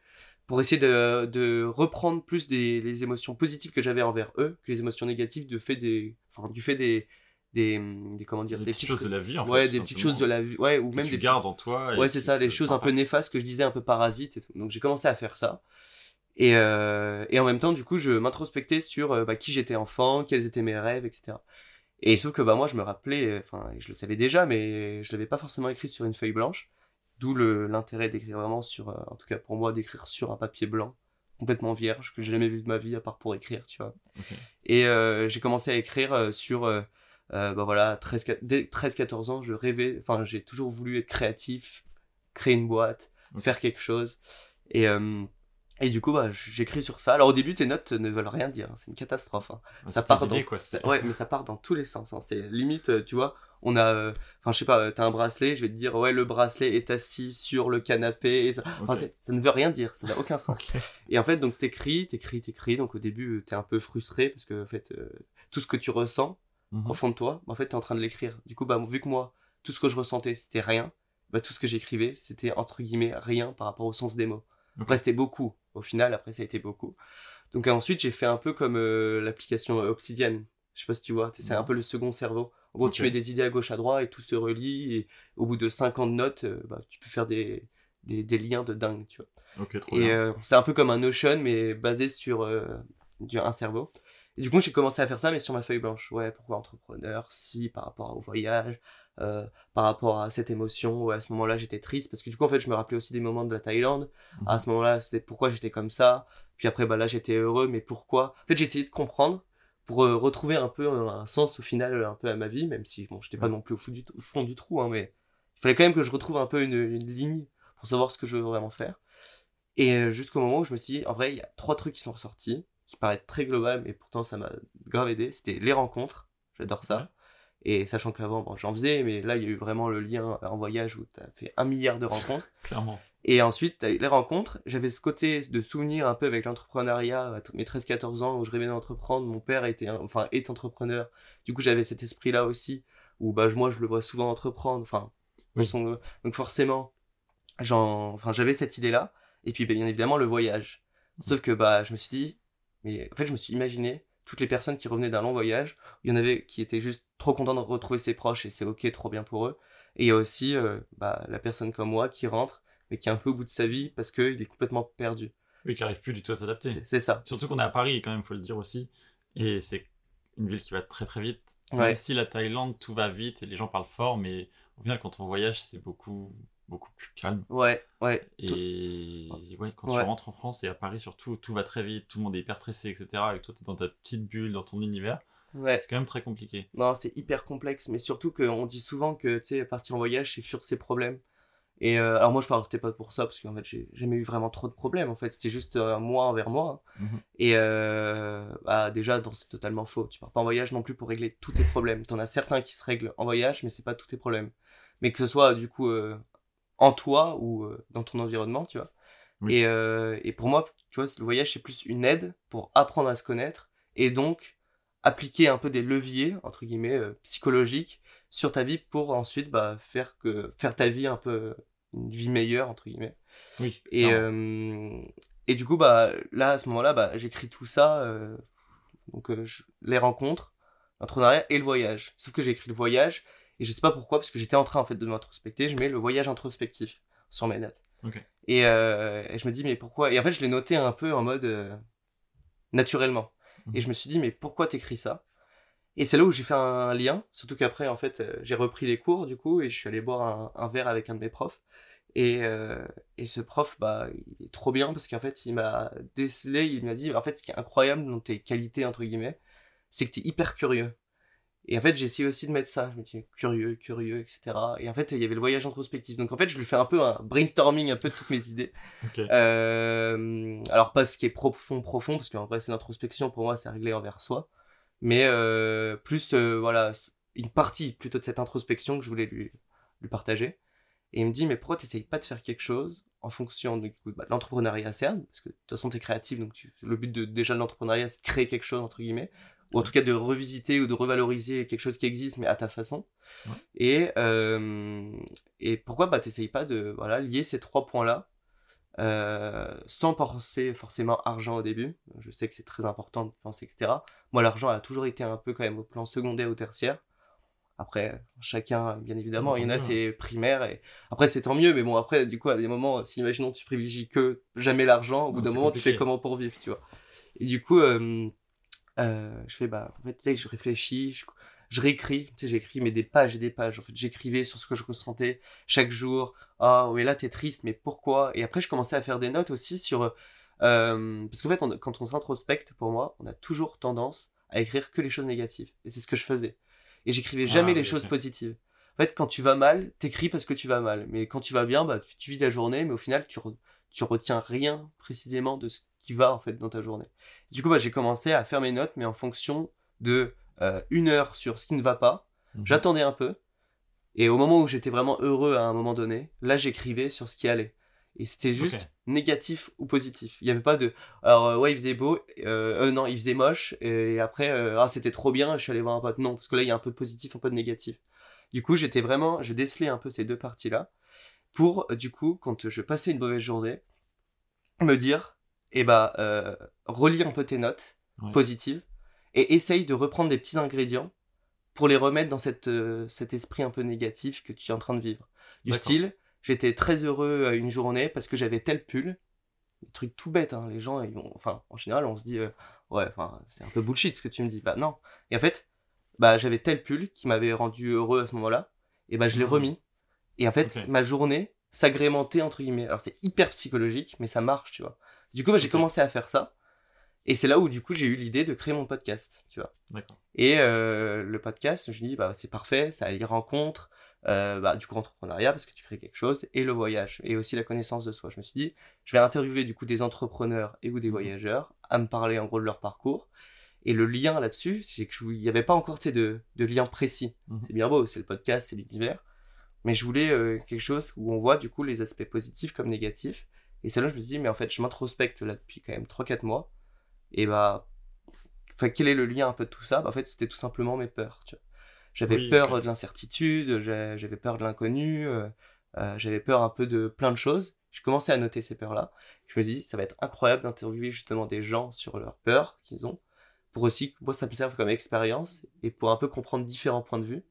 S1: pour essayer de, de reprendre plus des, les émotions positives que j'avais envers eux que les émotions négatives de fait des, enfin, du fait des, des, des comment dire,
S2: Des,
S1: des
S2: petites choses de la vie, en fait.
S1: ouais, des petites choses de la vie, ouais, ou même
S2: tu
S1: des
S2: gardes en toi.
S1: Ouais, c'est ça, les choses un peu néfastes que je disais, un peu parasites et tout. Donc j'ai commencé à faire ça. Et, euh, et en même temps, du coup, je m'introspectais sur euh, bah, qui j'étais enfant, quels étaient mes rêves, etc. Et sauf que bah, moi, je me rappelais, euh, enfin, je le savais déjà, mais je l'avais pas forcément écrit sur une feuille blanche. D'où l'intérêt d'écrire vraiment sur, en tout cas pour moi, d'écrire sur un papier blanc, complètement vierge, que j'ai jamais vu de ma vie à part pour écrire, tu vois. Et euh, j'ai commencé à écrire sur, euh, bah voilà, 13, quat- dès 13-14 ans, je rêvais, enfin, j'ai toujours voulu être créatif, créer une boîte, faire quelque chose. Et, euh, et du coup, bah, j'écris sur ça. Alors au début, tes notes ne veulent rien dire, hein, c'est une catastrophe. hein.
S2: Ah,
S1: Ça part dans-
S2: quoi.
S1: Ouais, mais ça part dans tous les sens. hein. C'est limite, euh, tu vois, on a, euh, enfin, je sais pas, euh, t'as un bracelet, je vais te dire, ouais, le bracelet est assis sur le canapé. Et ça, enfin, ne veut rien dire, ça n'a aucun sens. Et en fait, donc t'écris, t'écris, t'écris. Donc au début, t'es un peu frustré parce que en fait, euh, tout ce que tu ressens
S2: Mhm.
S1: au fond de toi, en fait, t'es en train de l'écrire. Du coup, bah, vu que moi, tout ce que je ressentais, c'était rien, bah, tout ce que j'écrivais, c'était entre guillemets rien par rapport au sens des mots. Après, c'était beaucoup. Au final, après, ça a été beaucoup. Donc ensuite, j'ai fait un peu comme euh, l'application Obsidian. Je sais pas si tu vois, c'est un peu le second cerveau. En gros, tu mets des idées à gauche, à droite, et tout se relie, et au bout de 50 notes, euh, bah, tu peux faire des, des, des liens de dingue, tu vois.
S2: Trop
S1: Et euh, c'est un peu comme un Notion, mais basé sur euh, du- un cerveau. Et du coup, j'ai commencé à faire ça, mais sur ma feuille blanche. Ouais, pourquoi entrepreneur? Si, par rapport au voyage, euh, par rapport à cette émotion. Ouais, à ce moment-là, j'étais triste, parce que du coup, en fait, je me rappelais aussi des moments de la Thaïlande.
S2: Mhm.
S1: À ce moment-là, c'était pourquoi j'étais comme ça. Puis après, bah là, j'étais heureux, mais pourquoi? En fait, j'ai essayé de comprendre pour euh, retrouver un peu un, un sens au final, un peu à ma vie, même si, bon, j'étais pas non plus au, fond du, au fond du trou, hein, mais il fallait quand même que je retrouve un peu une, une ligne pour savoir ce que je veux vraiment faire. Et euh, jusqu'au moment où je me suis dit, en vrai, il y a trois trucs qui sont ressortis, qui paraissent très global, mais pourtant ça m'a grave aidé. C'était les rencontres, j'adore ça. Et sachant qu'avant, bon, j'en faisais, mais là, il y a eu vraiment le lien en voyage où tu as fait un milliard de rencontres.
S2: Clairement.
S1: Et ensuite, eu les rencontres. J'avais ce côté de souvenir un peu avec l'entrepreneuriat à mes 13-14 ans où je rêvais d'entreprendre. Mon père était, enfin, est entrepreneur. Du coup, j'avais cet esprit-là aussi où, bah, moi, je le vois souvent entreprendre. Enfin,
S2: Oui.
S1: son- donc forcément, j'en, enfin, j'avais cette idée-là. Et puis, bah, bien évidemment, le voyage. Sauf que, bah, je me suis dit, mais en fait, je me suis imaginé toutes les personnes qui revenaient d'un long voyage. Il y en avait qui étaient juste trop contents de retrouver ses proches et c'est ok, trop bien pour eux. Et il y a aussi, euh, bah, la personne comme moi qui rentre mais qui est un peu au bout de sa vie parce qu'il est complètement perdu.
S2: Oui, qui arrive plus du tout à s'adapter.
S1: C'est- C'est ça.
S2: Surtout qu'on est à Paris, quand même, faut le dire aussi. Et c'est une ville qui va très très vite.
S1: Ouais.
S2: Même si la Thaïlande, tout va vite et les gens parlent fort, mais au final, quand on voyage, c'est beaucoup, beaucoup plus calme.
S1: Ouais, ouais.
S2: Et ouais, quand
S1: Ouais.
S2: tu rentres en France et à Paris surtout, tout va très vite, tout le monde est hyper stressé, etc. Et toi, tu es dans ta petite bulle, dans ton univers.
S1: Ouais.
S2: C'est quand même très compliqué.
S1: Non, c'est hyper complexe, mais surtout qu'on dit souvent que, tu sais, partir en voyage, c'est fuir ses problèmes. Et euh, alors moi, je partais pas pour ça, parce qu'en fait, j'ai jamais eu vraiment trop de problèmes, en fait. C'était juste euh, moi envers moi.
S2: Mhm.
S1: Et euh, bah, déjà, c'est totalement faux. Tu pars pas en voyage non plus pour régler tous tes problèmes. T'en as certains qui se règlent en voyage, mais c'est pas tous tes problèmes. Mais que ce soit, du coup, en toi ou euh, dans ton environnement, tu vois.
S2: Oui.
S1: Et, euh, et pour moi, tu vois, le voyage, c'est plus une aide pour apprendre à se connaître et donc appliquer un peu des leviers, entre guillemets, euh, psychologiques sur ta vie pour ensuite bah, faire, que, faire ta vie un peu une vie meilleure, entre guillemets.
S2: Oui.
S1: Et, euh, et du coup, bah, là, à ce moment-là, bah, j'écris tout ça, donc je- les rencontres, l'entrepreneuriat et le voyage. Sauf que j'ai écrit le voyage, Et je sais pas pourquoi, parce que j'étais en train en fait de m'introspecter, je mets le voyage introspectif sur mes notes. Et, euh, et je me dis, mais pourquoi? Et en fait, je l'ai noté un peu en mode euh, naturellement.
S2: Mhm.
S1: Et je me suis dit, mais pourquoi t'écris ça? Et c'est là où j'ai fait un lien, surtout qu'après, en fait, euh, j'ai repris les cours du coup, et je suis allé boire un, un verre avec un de mes profs. Et, euh, et ce prof, bah, il est trop bien parce qu'en fait, il m'a décelé, il m'a dit, en fait, ce qui est incroyable dans tes qualités, entre guillemets, c'est que t'es hyper curieux. Et en fait, j'ai essayé aussi de mettre ça. Je me dis curieux, curieux, etc. Et en fait, il y avait le voyage introspectif. Donc en fait, je lui fais un peu un brainstorming un peu de toutes mes idées. Euh, alors pas ce qui est profond, profond, parce qu'en vrai, c'est l'introspection pour moi, c'est réglé envers soi. Mais euh, plus, euh, voilà, une partie plutôt de cette introspection que je voulais lui, lui partager. Et il me dit, mais pourquoi t'essayes pas de faire quelque chose en fonction du coup, bah, de l'entrepreneuriat CERN Parce que de toute façon, t'es créatif, donc tu, le but de, déjà de l'entrepreneuriat, c'est de créer quelque chose, entre guillemets ou en tout cas de revisiter ou de revaloriser quelque chose qui existe mais à ta façon.
S2: Ouais.
S1: Et, euh, et pourquoi bah, t'essayes pas de voilà, lier ces trois points-là euh, sans penser forcément argent au début. Je sais que c'est très important de penser, etc. Moi, l'argent a toujours été un peu quand même au plan secondaire ou tertiaire. Après, chacun, bien évidemment, il y en a, c'est primaire, et après, c'est tant mieux, mais bon, après, du coup, à des moments, si imaginons tu privilégies que jamais l'argent, au bout d'un moment, tu fais comment pour vivre, tu vois. Et du coup, euh, euh, je fais, bah, en fait, tu sais, je réfléchis, je, je réécris, tu sais, j'écris, mais des pages et des pages. En fait, j'écrivais sur ce que je ressentais chaque jour. Ah, mais là, t'es triste, mais pourquoi? Et après, je commençais à faire des notes aussi sur. Euh, parce qu'en fait, on- quand on s'introspecte, pour moi, on a toujours tendance à écrire que les choses négatives. Et c'est ce que je faisais. Et j'écrivais jamais
S2: Ah,
S1: les
S2: oui,
S1: choses positives. En fait, quand tu vas mal, t'écris parce que tu vas mal. Mais quand tu vas bien, bah, tu, tu vis ta journée, mais au final, tu, re- tu retiens rien précisément de ce qui va, en fait, dans ta journée. Du coup, bah, j'ai commencé à faire mes notes, mais en fonction de euh, une heure sur ce qui ne va pas.
S2: Mhm.
S1: J'attendais un peu. Et au moment où j'étais vraiment heureux à un moment donné, là, j'écrivais sur ce qui allait. Et c'était juste négatif ou positif. Il n'y avait pas de. Alors, euh, ouais, il faisait beau. Euh, euh, non, il faisait moche. Et après, ah, c'était trop bien. Je suis allé voir un pote. Non, parce que là, il y a un peu de positif, un peu de négatif. Du coup, j'étais vraiment. Je décelais un peu ces deux parties-là. Pour, euh, du coup, quand je passais une mauvaise journée, me dire, eh bah, euh, relis un peu tes notes
S2: Ouais.
S1: positives et essaye de reprendre des petits ingrédients pour les remettre dans cette, euh, cet esprit un peu négatif que tu es en train de vivre. Du style, j'étais très heureux une journée parce que j'avais tel pull. Des trucs tout bêtes, hein. les gens, ils vont, enfin, en général, on se dit, euh, ouais, enfin, c'est un peu bullshit ce que tu me dis. Bah non. Et en fait, bah j'avais tel pull qui m'avait rendu heureux à ce moment-là, et bah je l'ai
S2: Mhm.
S1: remis. Et en fait, ma journée s'agrémentait entre guillemets. Alors c'est hyper psychologique, mais ça marche, tu vois. Du coup, bah, j'ai commencé à faire ça. Et c'est là où du coup j'ai eu l'idée de créer mon podcast, tu vois. Et euh, le podcast, je me dis bah c'est parfait, ça allie rencontre, euh, bah, du coup entrepreneuriat parce que tu crées quelque chose et le voyage et aussi la connaissance de soi. Je me suis dit je vais interviewer du coup des entrepreneurs et ou des
S2: Mhm.
S1: voyageurs à me parler en gros de leur parcours. Et le lien là-dessus, c'est que je- il n'y avait pas encore de, de lien précis.
S2: Mhm.
S1: C'est bien beau, c'est le podcast, c'est l'univers. Mais je voulais euh, quelque chose où on voit du coup les aspects positifs comme négatifs. Et c'est là que je me suis dit, mais en fait, je m'introspecte là depuis quand même 3-4 mois. Et bah, quel est le lien un peu de tout ça? Bah, En fait, c'était tout simplement mes peurs. tu vois. J'avais
S2: Oui,
S1: peur de l'incertitude, j'avais peur de l'inconnu, euh, euh, j'avais peur un peu de plein de choses. Je commençais à noter ces peurs-là. Je me dis, ça va être incroyable d'interviewer justement des gens sur leurs peurs qu'ils ont, pour aussi que moi ça me serve comme expérience et pour un peu comprendre différents points de vue.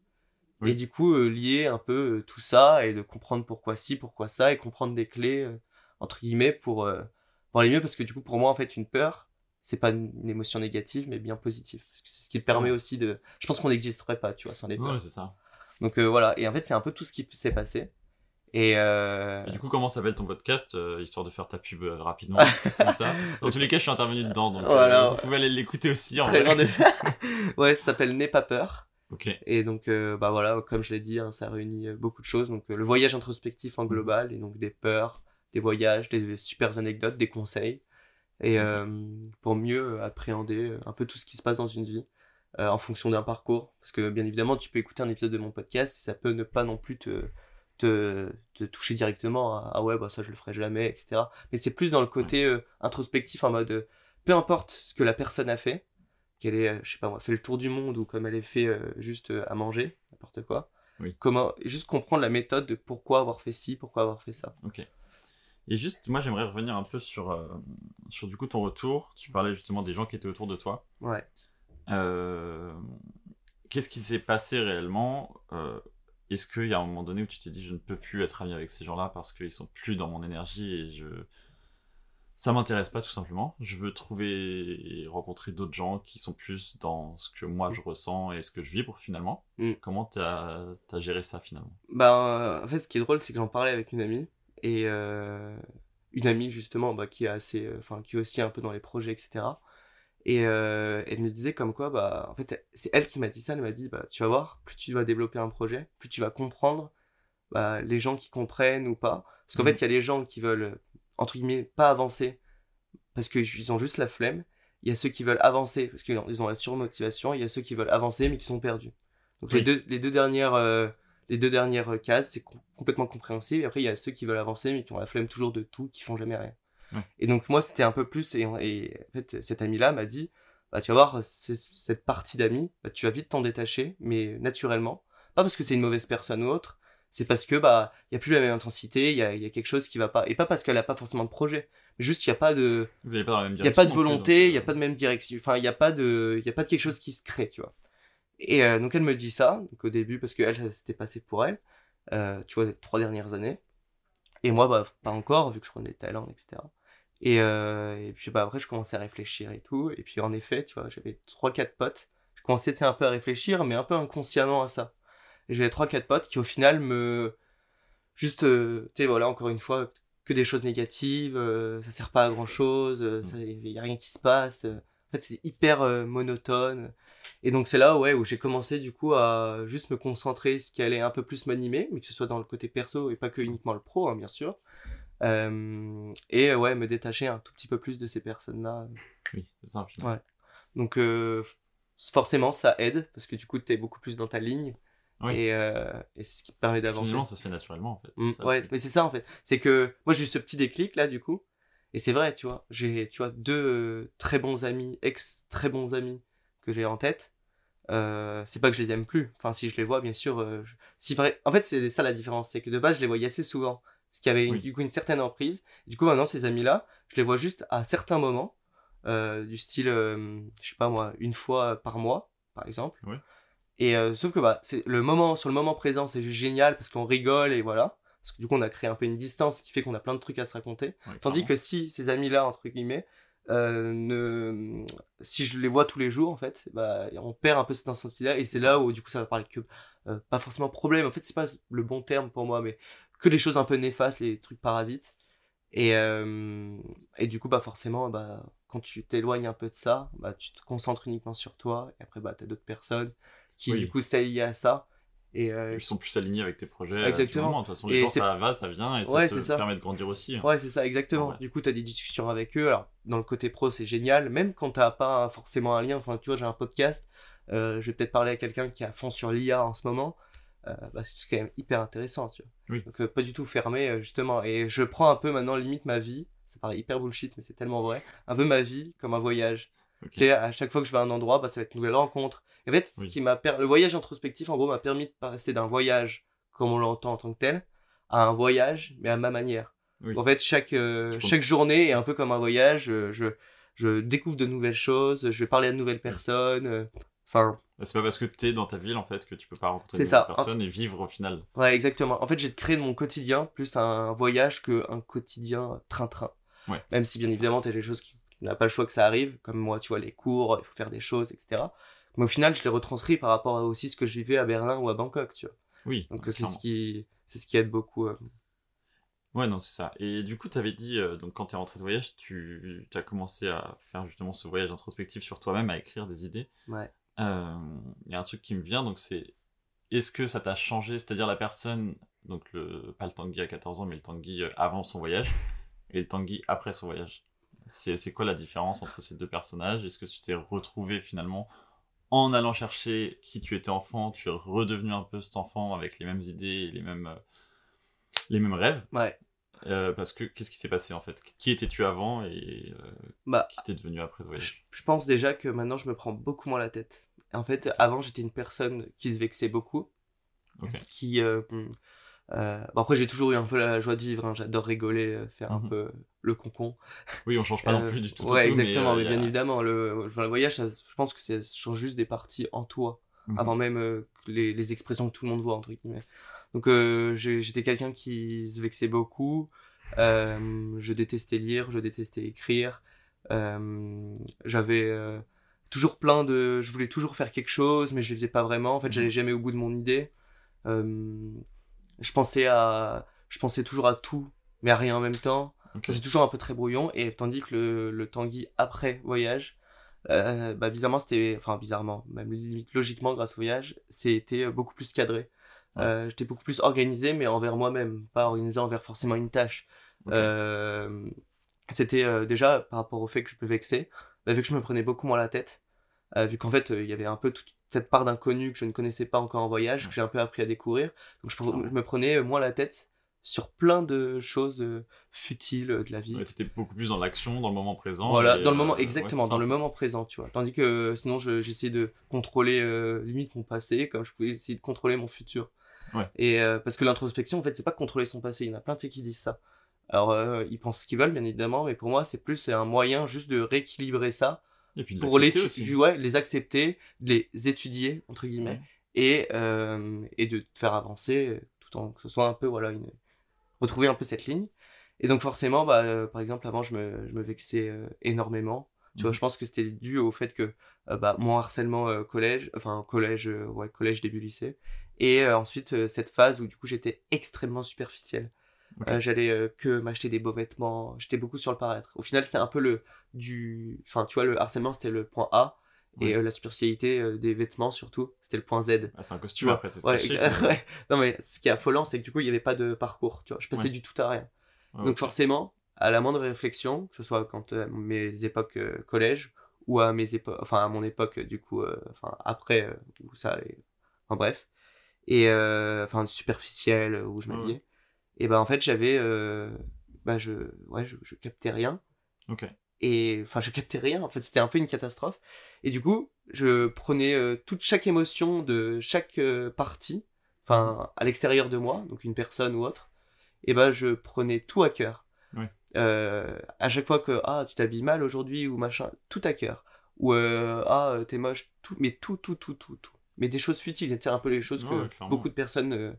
S2: Oui.
S1: Et du coup, euh, lier un peu euh, tout ça et de comprendre pourquoi ci, pourquoi ça, et comprendre des clés, euh, entre guillemets, pour, pour aller mieux. Parce que du coup, pour moi, en fait, une peur, c'est pas une, émotion négative, mais bien positive. Parce que c'est ce qui permet aussi de. Je pense qu'on n'existerait pas, tu vois, sans les peurs.
S2: Ouais, c'est ça.
S1: Donc voilà. Et en fait, c'est un peu tout ce qui s'est passé. Et, euh...
S2: Et du coup, comment s'appelle ton podcast euh, Histoire de faire ta pub euh, rapidement, comme ça? Dans tous les cas, je suis intervenu dedans, donc
S1: Voilà.
S2: vous pouvez aller l'écouter aussi. En
S1: très
S2: vrai.
S1: ouais, ça s'appelle N'aie pas peur. Et donc, euh, bah voilà, comme je l'ai dit, hein, ça réunit euh, beaucoup de choses. Donc, euh, le voyage introspectif en global, et donc des peurs, des voyages, des super anecdotes, des conseils, et euh, pour mieux appréhender un peu tout ce qui se passe dans une vie en fonction d'un parcours. Parce que bien évidemment, tu peux écouter un épisode de mon podcast, et ça peut ne pas non plus te, te, te toucher directement. à, ah ouais, bah ça je le ferai jamais, etc. Mais c'est plus dans le côté introspectif en mode, peu importe ce que la personne a fait, qu'elle ait, euh, je sais pas moi, fait le tour du monde ou comme elle ait fait euh, juste euh, à manger, n'importe quoi.
S2: Oui.
S1: Comment, juste comprendre la méthode de pourquoi avoir fait ci, pourquoi avoir fait ça.
S2: Ok. Et juste, moi, j'aimerais revenir un peu sur, euh, sur du coup ton retour. Tu parlais justement des gens qui étaient autour de toi.
S1: Ouais.
S2: Euh, Qu'est-ce qui s'est passé réellement est-ce qu'il y a un moment donné où tu t'es dit je ne peux plus être ami avec ces gens-là parce qu'ils sont plus dans mon énergie et je ça m'intéresse pas tout simplement. Je veux trouver et rencontrer d'autres gens qui sont plus dans ce que moi je ressens et ce que je vibre finalement.
S1: Mm.
S2: Comment t'as as géré ça finalement?
S1: Bah, en fait, ce qui est drôle, c'est que j'en parlais avec une amie et euh, une amie justement bah, qui est assez, euh, enfin qui est aussi un peu dans les projets, etc. Et euh, elle me disait comme quoi, bah, en fait, c'est elle qui m'a dit ça. Elle m'a dit, bah, tu vas voir, plus tu vas développer un projet, plus tu vas comprendre bah, les gens qui comprennent ou pas. Parce qu'en
S2: Mhm.
S1: fait, il y a les gens qui veulent entre guillemets pas avancer parce qu'ils ont juste la flemme. Il y a ceux qui veulent avancer parce qu'ils ont, la surmotivation. Il y a ceux qui veulent avancer mais qui sont perdus. Donc les deux, les deux dernières, euh, les deux dernières cases, c'est com- complètement compréhensible. Et après, il y a ceux qui veulent avancer mais qui ont la flemme toujours de tout, qui font jamais rien. Et donc moi, c'était un peu plus. Et, et en fait, cet ami-là m'a dit, bah tu vas voir, cette partie d'amis, bah, tu vas vite t'en détacher, mais naturellement. Pas parce que c'est une mauvaise personne ou autre, c'est parce que bah il y a plus la même intensité, il y a, il y a quelque chose qui va pas. Et pas parce qu'elle a pas forcément de projet, mais juste il y a pas de, il y a pas de volonté,
S2: donc,
S1: il y a pas de même direction. Enfin, il y a pas de, il y a pas de quelque chose qui se crée, tu vois. Et euh, donc elle me dit ça, donc au début parce que elle ça s'était passé pour elle, euh, tu vois, les trois dernières années. Et moi bah pas encore vu que je prenais des talents, etc. Et, euh, et puis bah après je commençais à réfléchir et tout. Et puis en effet, tu vois, j'avais trois quatre potes. Je commençais un peu à réfléchir, mais un peu inconsciemment à ça. Et j'avais trois quatre potes qui au final me juste, euh, tu sais voilà encore une fois que des choses négatives, euh, ça sert pas à grand chose, il y a rien qui se passe. euh. en fait, c'est hyper euh, monotone. Et donc c'est là ouais où j'ai commencé du coup à juste me concentrer ce qui allait un peu plus m'animer, mais que ce soit dans le côté perso et pas que uniquement le pro, hein, bien sûr. Euh, et ouais, me détacher un tout petit peu plus de ces personnes-là.
S2: Oui, c'est ça.
S1: Ouais. Donc euh, forcément ça aide parce que du coup t'es beaucoup plus dans ta ligne
S2: Oui.
S1: et, euh, et c'est ce qui te permet d'avancer.
S2: Finalement, ça se fait naturellement en fait.
S1: Mm,
S2: ça,
S1: ouais, mais c'est ça en fait. C'est que moi j'ai eu ce petit déclic là du coup. Et c'est vrai, tu vois, j'ai tu vois deux euh, très bons amis, ex très bons amis que j'ai en tête. Euh, c'est pas que je les aime plus. Enfin, si je les vois, bien sûr. euh, je- si par- En fait, c'est ça la différence, c'est que de base je les voyais assez souvent, ce qui avait une-
S2: Oui.
S1: du coup une certaine emprise. Du coup, maintenant ces amis là, je les vois juste à certains moments, du style, je sais pas moi, une fois par mois, par exemple.
S2: Ouais.
S1: Et euh, sauf que bah, c'est le moment sur le moment présent, c'est juste génial parce qu'on rigole et voilà. Parce que du coup, on a créé un peu une distance qui fait qu'on a plein de trucs à se raconter. Tandis que si ces amis-là, entre guillemets, euh, ne... si je les vois tous les jours, en fait, bah, on perd un peu cette intensité-là. Et c'est là où, du coup, ça va parler que, euh, pas forcément problème. En fait, c'est pas le bon terme pour moi, mais que les choses un peu néfastes, les trucs parasites. Et, euh, et du coup, bah, forcément, bah, quand tu t'éloignes un peu de ça, bah, tu te concentres uniquement sur toi. Et après, bah, t'as d'autres personnes qui,
S2: Oui.
S1: du coup, s'allient à ça. Et, euh,
S2: Ils sont plus alignés avec tes projets.
S1: Exactement.
S2: De toute façon, les gens, ça va, ça vient et ça te
S1: ça.
S2: permet de grandir aussi. hein.
S1: Ouais, c'est ça, exactement.
S2: Ouais.
S1: Du coup, t'as des discussions avec eux. Alors, dans le côté pro, c'est génial. Même quand t'as pas forcément un lien. Enfin, tu vois, j'ai un podcast. euh, je vais peut-être parler à quelqu'un qui est à fond sur l'IA en ce moment. Euh, bah, c'est quand même hyper intéressant, tu vois.
S2: Oui.
S1: Donc, pas du tout fermé, justement. Et je prends un peu maintenant, limite, ma vie. Ça paraît hyper bullshit, mais c'est tellement vrai. Un peu ma vie comme un voyage.
S2: Ok.
S1: Tu sais, à chaque fois que je vais à un endroit, bah, ça va être une nouvelle rencontre. Et en fait, ce
S2: Oui.
S1: qui m'a per- le voyage introspectif, en gros, m'a permis de passer d'un voyage, comme on l'entend en tant que tel, à un voyage, mais à ma manière.
S2: Oui.
S1: En fait, chaque, euh, chaque journée est un peu comme un voyage. euh, Je, je découvre de nouvelles choses, je vais parler à de nouvelles personnes. euh, Enfin,
S2: C'est pas parce que t'es dans ta ville en fait que tu peux pas rencontrer de nouvelles personnes et vivre au final.
S1: ouais, exactement. En fait, j'ai créé de mon quotidien plus un voyage qu'un quotidien train-train.
S2: Ouais.
S1: Même si, bien évidemment, t'as des choses qui tu n'as pas le choix que ça arrive, comme moi, tu vois, les cours, il faut faire des choses, etc. Mais au final, je l'ai retranscrit par rapport à aussi ce que je vivais à Berlin ou à Bangkok, tu vois.
S2: Oui.
S1: Donc, c'est ce qui, c'est ce qui aide beaucoup. euh.
S2: Ouais, non, c'est ça. Et du coup, t'avais dit, euh, donc quand t'es rentré de voyage, tu as commencé à faire justement ce voyage introspectif sur toi-même, à écrire des idées.
S1: Ouais.
S2: Euh, Il y a un truc qui me vient, donc c'est est-ce que ça t'a changé, c'est-à-dire la personne, donc le, pas le Tanguy à 14 ans, mais le Tanguy euh, avant son voyage et le Tanguy après son voyage C'est c'est quoi la différence entre ces deux personnages? Est-ce que tu t'es retrouvé finalement en allant chercher qui tu étais enfant, tu es redevenu un peu cet enfant avec les mêmes idées et les mêmes, euh, les mêmes rêves?
S1: Ouais.
S2: Euh, Parce que qu'est-ce qui s'est passé en fait? Qui étais-tu avant et euh,
S1: Bah,
S2: qui t'es devenu après
S1: je, pense déjà que maintenant, je me prends beaucoup moins la tête. En fait, avant, j'étais une personne qui se vexait beaucoup. Qui. euh, euh, bon, après, j'ai toujours eu un peu la joie de vivre. hein. J'adore rigoler, euh, faire un
S2: Mhm.
S1: peu le concon.
S2: Oui, on change pas non
S1: Euh,
S2: plus du tout.
S1: Ouais,
S2: tout,
S1: exactement. Mais,
S2: a-
S1: bien évidemment, le, enfin, le voyage, ça- je pense que ça change juste des parties en toi.
S2: Mhm.
S1: Avant même les, les expressions que tout le monde voit entre guillemets. Donc j'étais quelqu'un qui se vexait beaucoup. Je détestais lire, je détestais écrire. J'avais toujours plein de, je voulais toujours faire quelque chose, mais je le faisais pas vraiment. En fait, j'allais jamais au bout de mon idée. Euh, je pensais à, je pensais toujours à tout, mais à rien en même temps.
S2: Ok.
S1: C'est toujours un peu très brouillon, et tandis que le, le Tanguy après voyage, euh, bah bizarrement c'était, enfin bizarrement, même limite logiquement grâce au voyage, c'était beaucoup plus cadré.
S2: Ouais.
S1: Euh, J'étais beaucoup plus organisé, mais envers moi-même, pas organisé envers forcément une tâche. Euh, c'était euh, déjà par rapport au fait que je me vexais, bah, vu que je me prenais beaucoup moins la tête, euh, vu qu'en fait euh, il y avait un peu toute cette part d'inconnu que je ne connaissais pas encore en voyage, que j'ai un peu appris à découvrir, donc je, me prenais euh, moins la tête sur plein de choses euh, futiles euh, de la vie.
S2: Ouais, t'étais beaucoup plus dans l'action, dans le moment présent.
S1: Voilà, dans le moment, exactement, dans le moment présent, tu vois. Tandis que sinon, je- j'essayais de contrôler euh, limite mon passé, comme je pouvais essayer de contrôler mon futur.
S2: Ouais.
S1: Et euh, parce que l'introspection, en fait, c'est pas contrôler son passé. Il y en a plein qui disent ça. Alors, ils pensent ce qu'ils veulent, bien évidemment, mais pour moi, c'est plus un moyen juste de rééquilibrer ça
S2: Et puis
S1: pour les,
S2: aussi.
S1: ouais, les accepter, de les étudier entre guillemets,
S2: Ouais.
S1: et euh, et de faire avancer, tout en que ce soit un peu voilà une retrouver un peu cette ligne. Et donc forcément, bah, euh, par exemple, avant, je me, je me vexais euh, énormément. Tu vois,
S2: Mhm.
S1: je pense que c'était dû au fait que euh, bah, mon harcèlement euh, collège, enfin collège, euh, ouais, collège début lycée, et euh, ensuite euh, cette phase où du coup j'étais extrêmement superficiel. Euh, J'allais euh, que m'acheter des beaux vêtements, j'étais beaucoup sur le paraître. Au final, c'est un peu le du, enfin tu vois, le harcèlement c'était le point A, et
S2: Ouais.
S1: euh, la superficialité euh, des vêtements surtout, c'était le point Z.
S2: Ah, c'est un
S1: Tu
S2: costume après, c'est
S1: Ouais, ouais. Non mais ce qui est affolant, c'est que du coup il n'y avait pas de parcours. Tu vois, je passais du tout à rien. Donc forcément, à la moindre réflexion, que ce soit quand euh, mes époques euh, collège ou à mes époques, enfin à mon époque euh, du coup, euh, enfin après où ça allait, enfin bref, et enfin superficiel euh, où je
S2: Ouais,
S1: m'habillais, et ben en fait j'avais, bah je, ouais, je, je captais rien
S2: Ok.
S1: Et enfin je captais rien en fait c'était un peu une catastrophe et du coup je prenais euh, toute chaque émotion de chaque euh, partie enfin à l'extérieur de moi donc une personne ou autre et ben je prenais tout à cœur
S2: Ouais.
S1: Euh, à chaque fois que ah tu t'habilles mal aujourd'hui ou machin tout à cœur ou ah t'es moche tout mais tout tout tout tout tout mais des choses futiles c'est un peu les choses
S2: Ouais,
S1: que
S2: clairement.
S1: beaucoup de personnes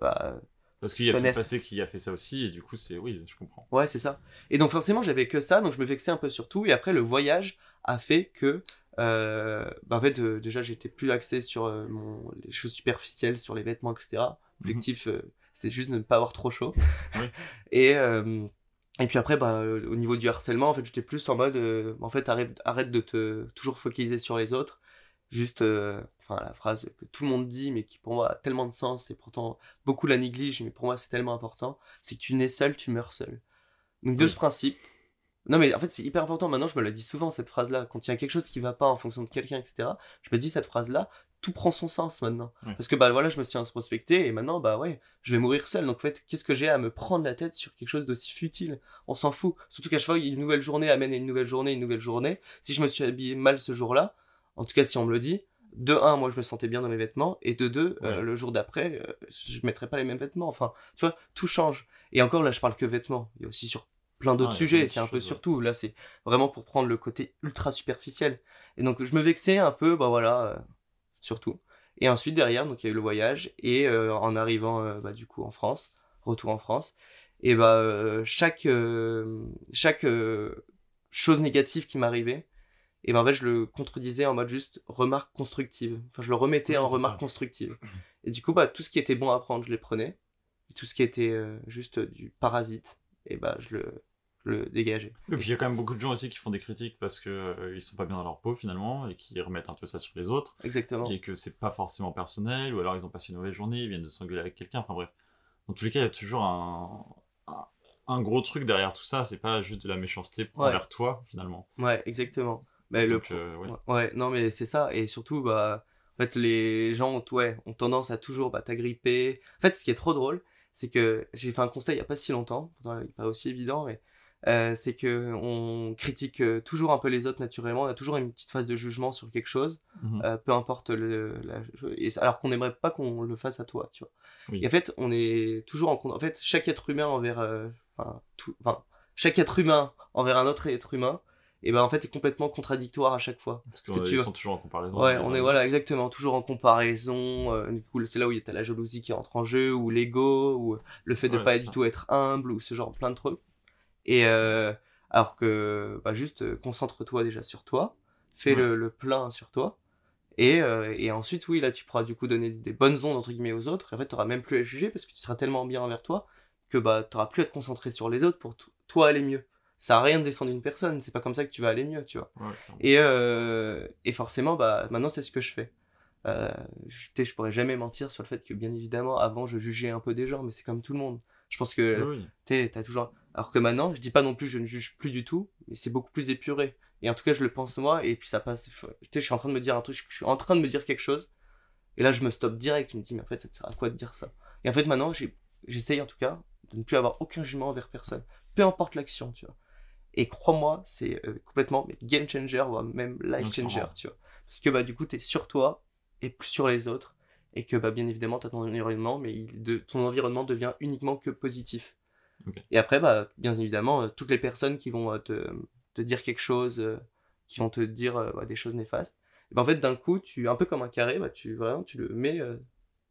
S1: bah,
S2: Parce qu'il y a le passé qui a fait ça aussi, et du coup, c'est. Oui, je comprends.
S1: Ouais, c'est ça. Et donc forcément, j'avais que ça, donc je me vexais un peu sur tout. Et après, le voyage a fait que, euh, bah, en fait, euh, déjà, j'étais plus axé sur euh, mon, les choses superficielles, sur les vêtements, etc. L'objectif, euh, c'était juste de ne pas avoir trop chaud.
S2: Oui.
S1: et, et puis après, bah, au niveau du harcèlement, en fait, j'étais plus en mode, euh, en fait, arrête, arrête de te toujours focaliser sur les autres. Juste, euh, enfin, la phrase que tout le monde dit, mais qui pour moi a tellement de sens, et pourtant beaucoup la négligent, mais pour moi c'est tellement important, c'est que tu nais seul, tu meurs seul. Donc de
S2: Oui.
S1: ce principe, non mais en fait c'est hyper important, maintenant je me la dis souvent cette phrase-là, quand il y a quelque chose qui va pas en fonction de quelqu'un, etc., je me dis cette phrase-là, tout prend son sens maintenant. Parce que bah voilà, je me suis introspecté, et maintenant bah ouais, je vais mourir seul, donc en fait, qu'est-ce que j'ai à me prendre la tête sur quelque chose d'aussi futile? On s'en fout. Surtout qu'à chaque fois, une nouvelle journée amène à une nouvelle journée, une nouvelle journée. Si je me suis habillé mal ce jour-là, en tout cas si on me le dit, de un, moi je me sentais bien dans mes vêtements, et de deux, euh, le jour d'après, euh, je mettrais pas les mêmes vêtements. Enfin, tu vois, tout change. Et encore là, je parle que vêtements. Il y a aussi sur plein d'autres
S2: Ah,
S1: sujets. C'est un peu surtout. Là, c'est vraiment pour prendre le côté ultra superficiel. Et donc, je me vexais un peu, bah voilà, euh, surtout. Et ensuite, derrière, donc il y a eu le voyage. Et euh, en arrivant, bah, du coup, en France, retour en France, et bah, chaque, chaque chose négative qui m'arrivait, et ben en fait, je le contredisais en mode juste remarque constructive. Enfin, je le remettais
S2: Ouais,
S1: en remarque
S2: ça.
S1: constructive. Et du coup, bah, tout ce qui était bon à prendre, je les prenais. Et tout ce qui était euh, juste du parasite, et bah, je le, le dégageais.
S2: Et puis il y a quand même beaucoup de gens aussi qui font des critiques parce que euh, ils sont pas bien dans leur peau finalement et qui remettent un peu ça sur les autres
S1: Exactement.
S2: et que c'est pas forcément personnel ou alors ils ont passé une mauvaise journée, ils viennent de s'engueuler avec quelqu'un. Enfin bref, dans tous les cas, il y a toujours un, un, un gros truc derrière tout ça. C'est pas juste de la méchanceté
S1: Ouais.
S2: envers toi finalement.
S1: Ouais, exactement. Mais le
S2: Donc, euh, ouais.
S1: Non mais c'est ça et surtout bah en fait les gens ont, ouais, ont tendance à toujours bah, t'agripper. En fait, ce qui est trop drôle, c'est que j'ai fait un constat il y a pas si longtemps, pourtant il est pas aussi évident mais euh, c'est que on critique euh, toujours un peu les autres naturellement, on a toujours une petite phase de jugement sur quelque chose,
S2: Mhm.
S1: euh, peu importe le la, alors qu'on n'aimerait pas qu'on le fasse à toi, tu vois.
S2: Oui.
S1: Et en fait, on est toujours en en fait chaque être humain envers euh, enfin tout enfin chaque être humain envers un autre être humain et ben en fait, est complètement contradictoire à chaque fois.
S2: Parce
S1: que
S2: qu'ils
S1: tu-
S2: sont toujours en comparaison.
S1: Ouais, on est voilà exactement toujours en comparaison. euh, du coup, c'est là où il y a la jalousie qui entre en jeu, ou l'ego, ou le fait de
S2: Ouais,
S1: pas du
S2: ça.
S1: tout être humble, ou ce genre plein de trucs. Et euh, alors que bah, juste euh, concentre-toi déjà sur toi, fais
S2: Ouais.
S1: le, le plein sur toi. Et, euh, et ensuite, oui, là, tu pourras du coup donner des bonnes ondes entre guillemets aux autres. Et en fait, tu n'auras même plus à juger parce que tu seras tellement bien envers toi que bah, tu n'auras plus à te concentrer sur les autres pour toi aller mieux. Ça n'a rien de descendre une personne, c'est pas comme ça que tu vas aller mieux, tu vois.
S2: Ouais.
S1: Et, euh, et forcément, bah, maintenant, c'est ce que je fais. Euh, je, je pourrais jamais mentir sur le fait que, bien évidemment, avant, je jugeais un peu des gens, mais c'est comme tout le monde. Je pense que,
S2: Oui,
S1: tu t'as toujours. Alors que maintenant, je dis pas non plus, je ne juge plus du tout, mais c'est beaucoup plus épuré. Et en tout cas, je le pense moi, et puis ça passe. Je suis en train de me dire un truc, je suis en train de me dire quelque chose, et là, je me stoppe direct. Je me dis, mais en fait, ça te sert à quoi de dire ça? Et en fait, maintenant, j'essaye en tout cas de ne plus avoir aucun jugement envers personne, peu importe l'action, tu vois. Et crois-moi, c'est euh, complètement mais game changer, voire même life changer, tu vois. Parce que bah, du coup, t'es sur toi et plus sur les autres. Et que bah, bien évidemment, t'as ton environnement, mais il- de, ton environnement devient uniquement que positif. Et après, bah, bien évidemment, euh, toutes les personnes qui vont euh, te, te dire quelque chose, qui vont te dire bah, des choses néfastes, et bah, en fait, d'un coup, tu, un peu comme un carré, bah, tu, vraiment, tu le mets euh,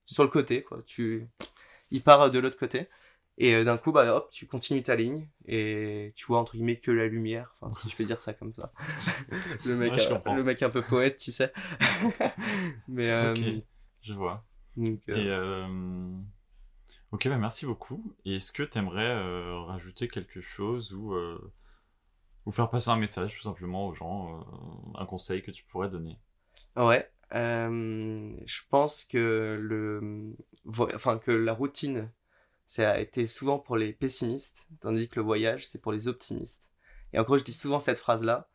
S1: sur le côté, quoi. Tu, il part de l'autre côté. Et euh, d'un coup, bah hop, tu continues ta ligne et tu vois entre guillemets que la lumière, enfin si je peux dire ça comme ça. le mec,
S2: Ouais, je comprends.
S1: le mec un peu poète, tu sais. Mais euh,
S2: Ok, je vois.
S1: donc, euh,
S2: Et euh, ok, bah merci beaucoup. Et est-ce que tu aimerais rajouter quelque chose ou, ou faire passer un message tout simplement aux gens, un conseil que tu pourrais donner?
S1: Ouais, je pense que le, enfin que la routine, ça a été souvent pour les pessimistes, tandis que le voyage, c'est pour les optimistes. Et encore, je dis souvent cette phrase-là.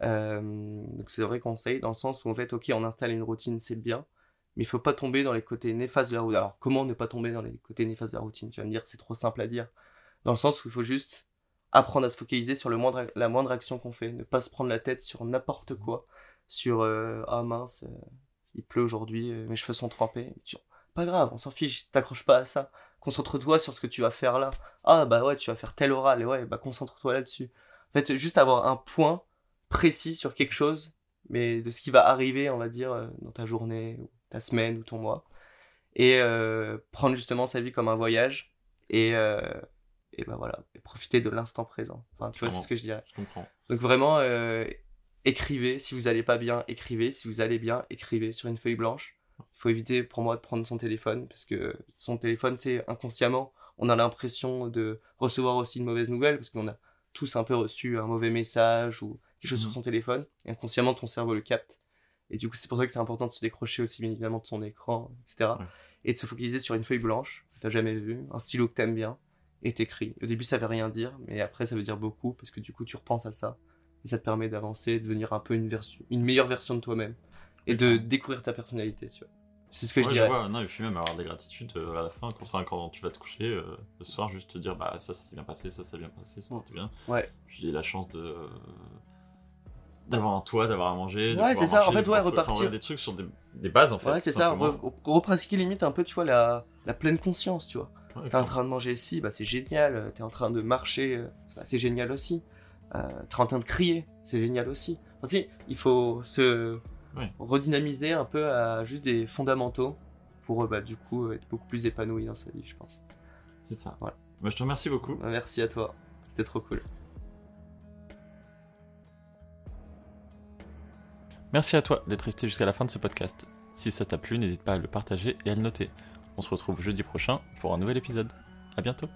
S1: Euh, donc c'est un vrai conseil dans le sens où en fait, ok, on installe une routine, c'est bien, mais il faut pas tomber dans les côtés néfastes de la routine. Alors comment ne pas tomber dans les côtés néfastes de la routine? Tu vas me dire, c'est trop simple à dire. Dans le sens où il faut juste apprendre à se focaliser sur le moindre, la moindre action qu'on fait, ne pas se prendre la tête sur n'importe quoi, sur euh, ah mince, euh, il pleut aujourd'hui, mes cheveux sont trempés. Pas grave, on s'en fiche, t'accroches pas à ça. Concentre-toi sur ce que tu vas faire là. Ah bah ouais, tu vas faire tel oral, et ouais, bah concentre-toi là-dessus. En fait, juste avoir un point précis sur quelque chose, mais de ce qui va arriver, on va dire, euh, dans ta journée, ou ta semaine, ou ton mois. Et euh, prendre justement sa vie comme un voyage, et, euh, et bah voilà, et profiter de l'instant présent. Enfin, tu vois, c'est ce que je dirais.
S2: Je comprends.
S1: Donc vraiment, euh, écrivez. Si vous allez pas bien, écrivez. Si vous allez bien, écrivez sur une feuille blanche. Il faut éviter pour moi de prendre son téléphone parce que son téléphone, c'est inconsciemment, on a l'impression de recevoir aussi une mauvaise nouvelle parce qu'on a tous un peu reçu un mauvais message ou quelque chose
S2: Mhm.
S1: sur son téléphone. Et inconsciemment, ton cerveau le capte. Et du coup, c'est pour ça que c'est important de se décrocher aussi bien évidemment de son écran, etc.
S2: Ouais.
S1: Et de se focaliser sur une feuille blanche que t'as jamais vue, un stylo que t'aimes bien et t'écris. Au début, ça veut rien dire, mais après, ça veut dire beaucoup parce que du coup, tu repenses à ça et ça te permet d'avancer, de devenir un peu une version, une meilleure version de toi-même et de découvrir ta personnalité, tu vois. C'est ce que je dirais.
S2: Non, et puis même avoir de la gratitude euh, à la fin, quand, tu vas te coucher euh, le soir, juste te dire bah ça, ça s'est bien passé, ça, ça s'est bien passé, ça
S1: Ouais.
S2: c'était bien.
S1: Ouais.
S2: Puis j'ai la chance de euh, d'avoir un toit, d'avoir à manger. de
S1: Ouais, c'est ça, en fait, ouais, repartir.
S2: des trucs sur des, des bases en fait.
S1: Ouais, c'est ça, re- repratiquer limite un peu, tu vois, la, la pleine conscience, tu vois. T'es en train de manger ici, bah c'est génial. T'es en train de marcher, euh, bah, c'est génial aussi. T'es en train de crier, c'est génial aussi. Enfin, tu sais, il faut se
S2: Ouais.
S1: redynamiser un peu à juste des fondamentaux pour euh, bah, du coup être beaucoup plus épanoui dans sa vie, je pense.
S2: C'est ça.
S1: Voilà.
S2: Bah, je te remercie beaucoup.
S1: Bah, Merci à toi, c'était trop cool.
S2: Merci à toi d'être resté jusqu'à la fin de ce podcast. Si ça t'a plu, n'hésite pas à le partager et à le noter. On se retrouve jeudi prochain pour un nouvel épisode. À bientôt.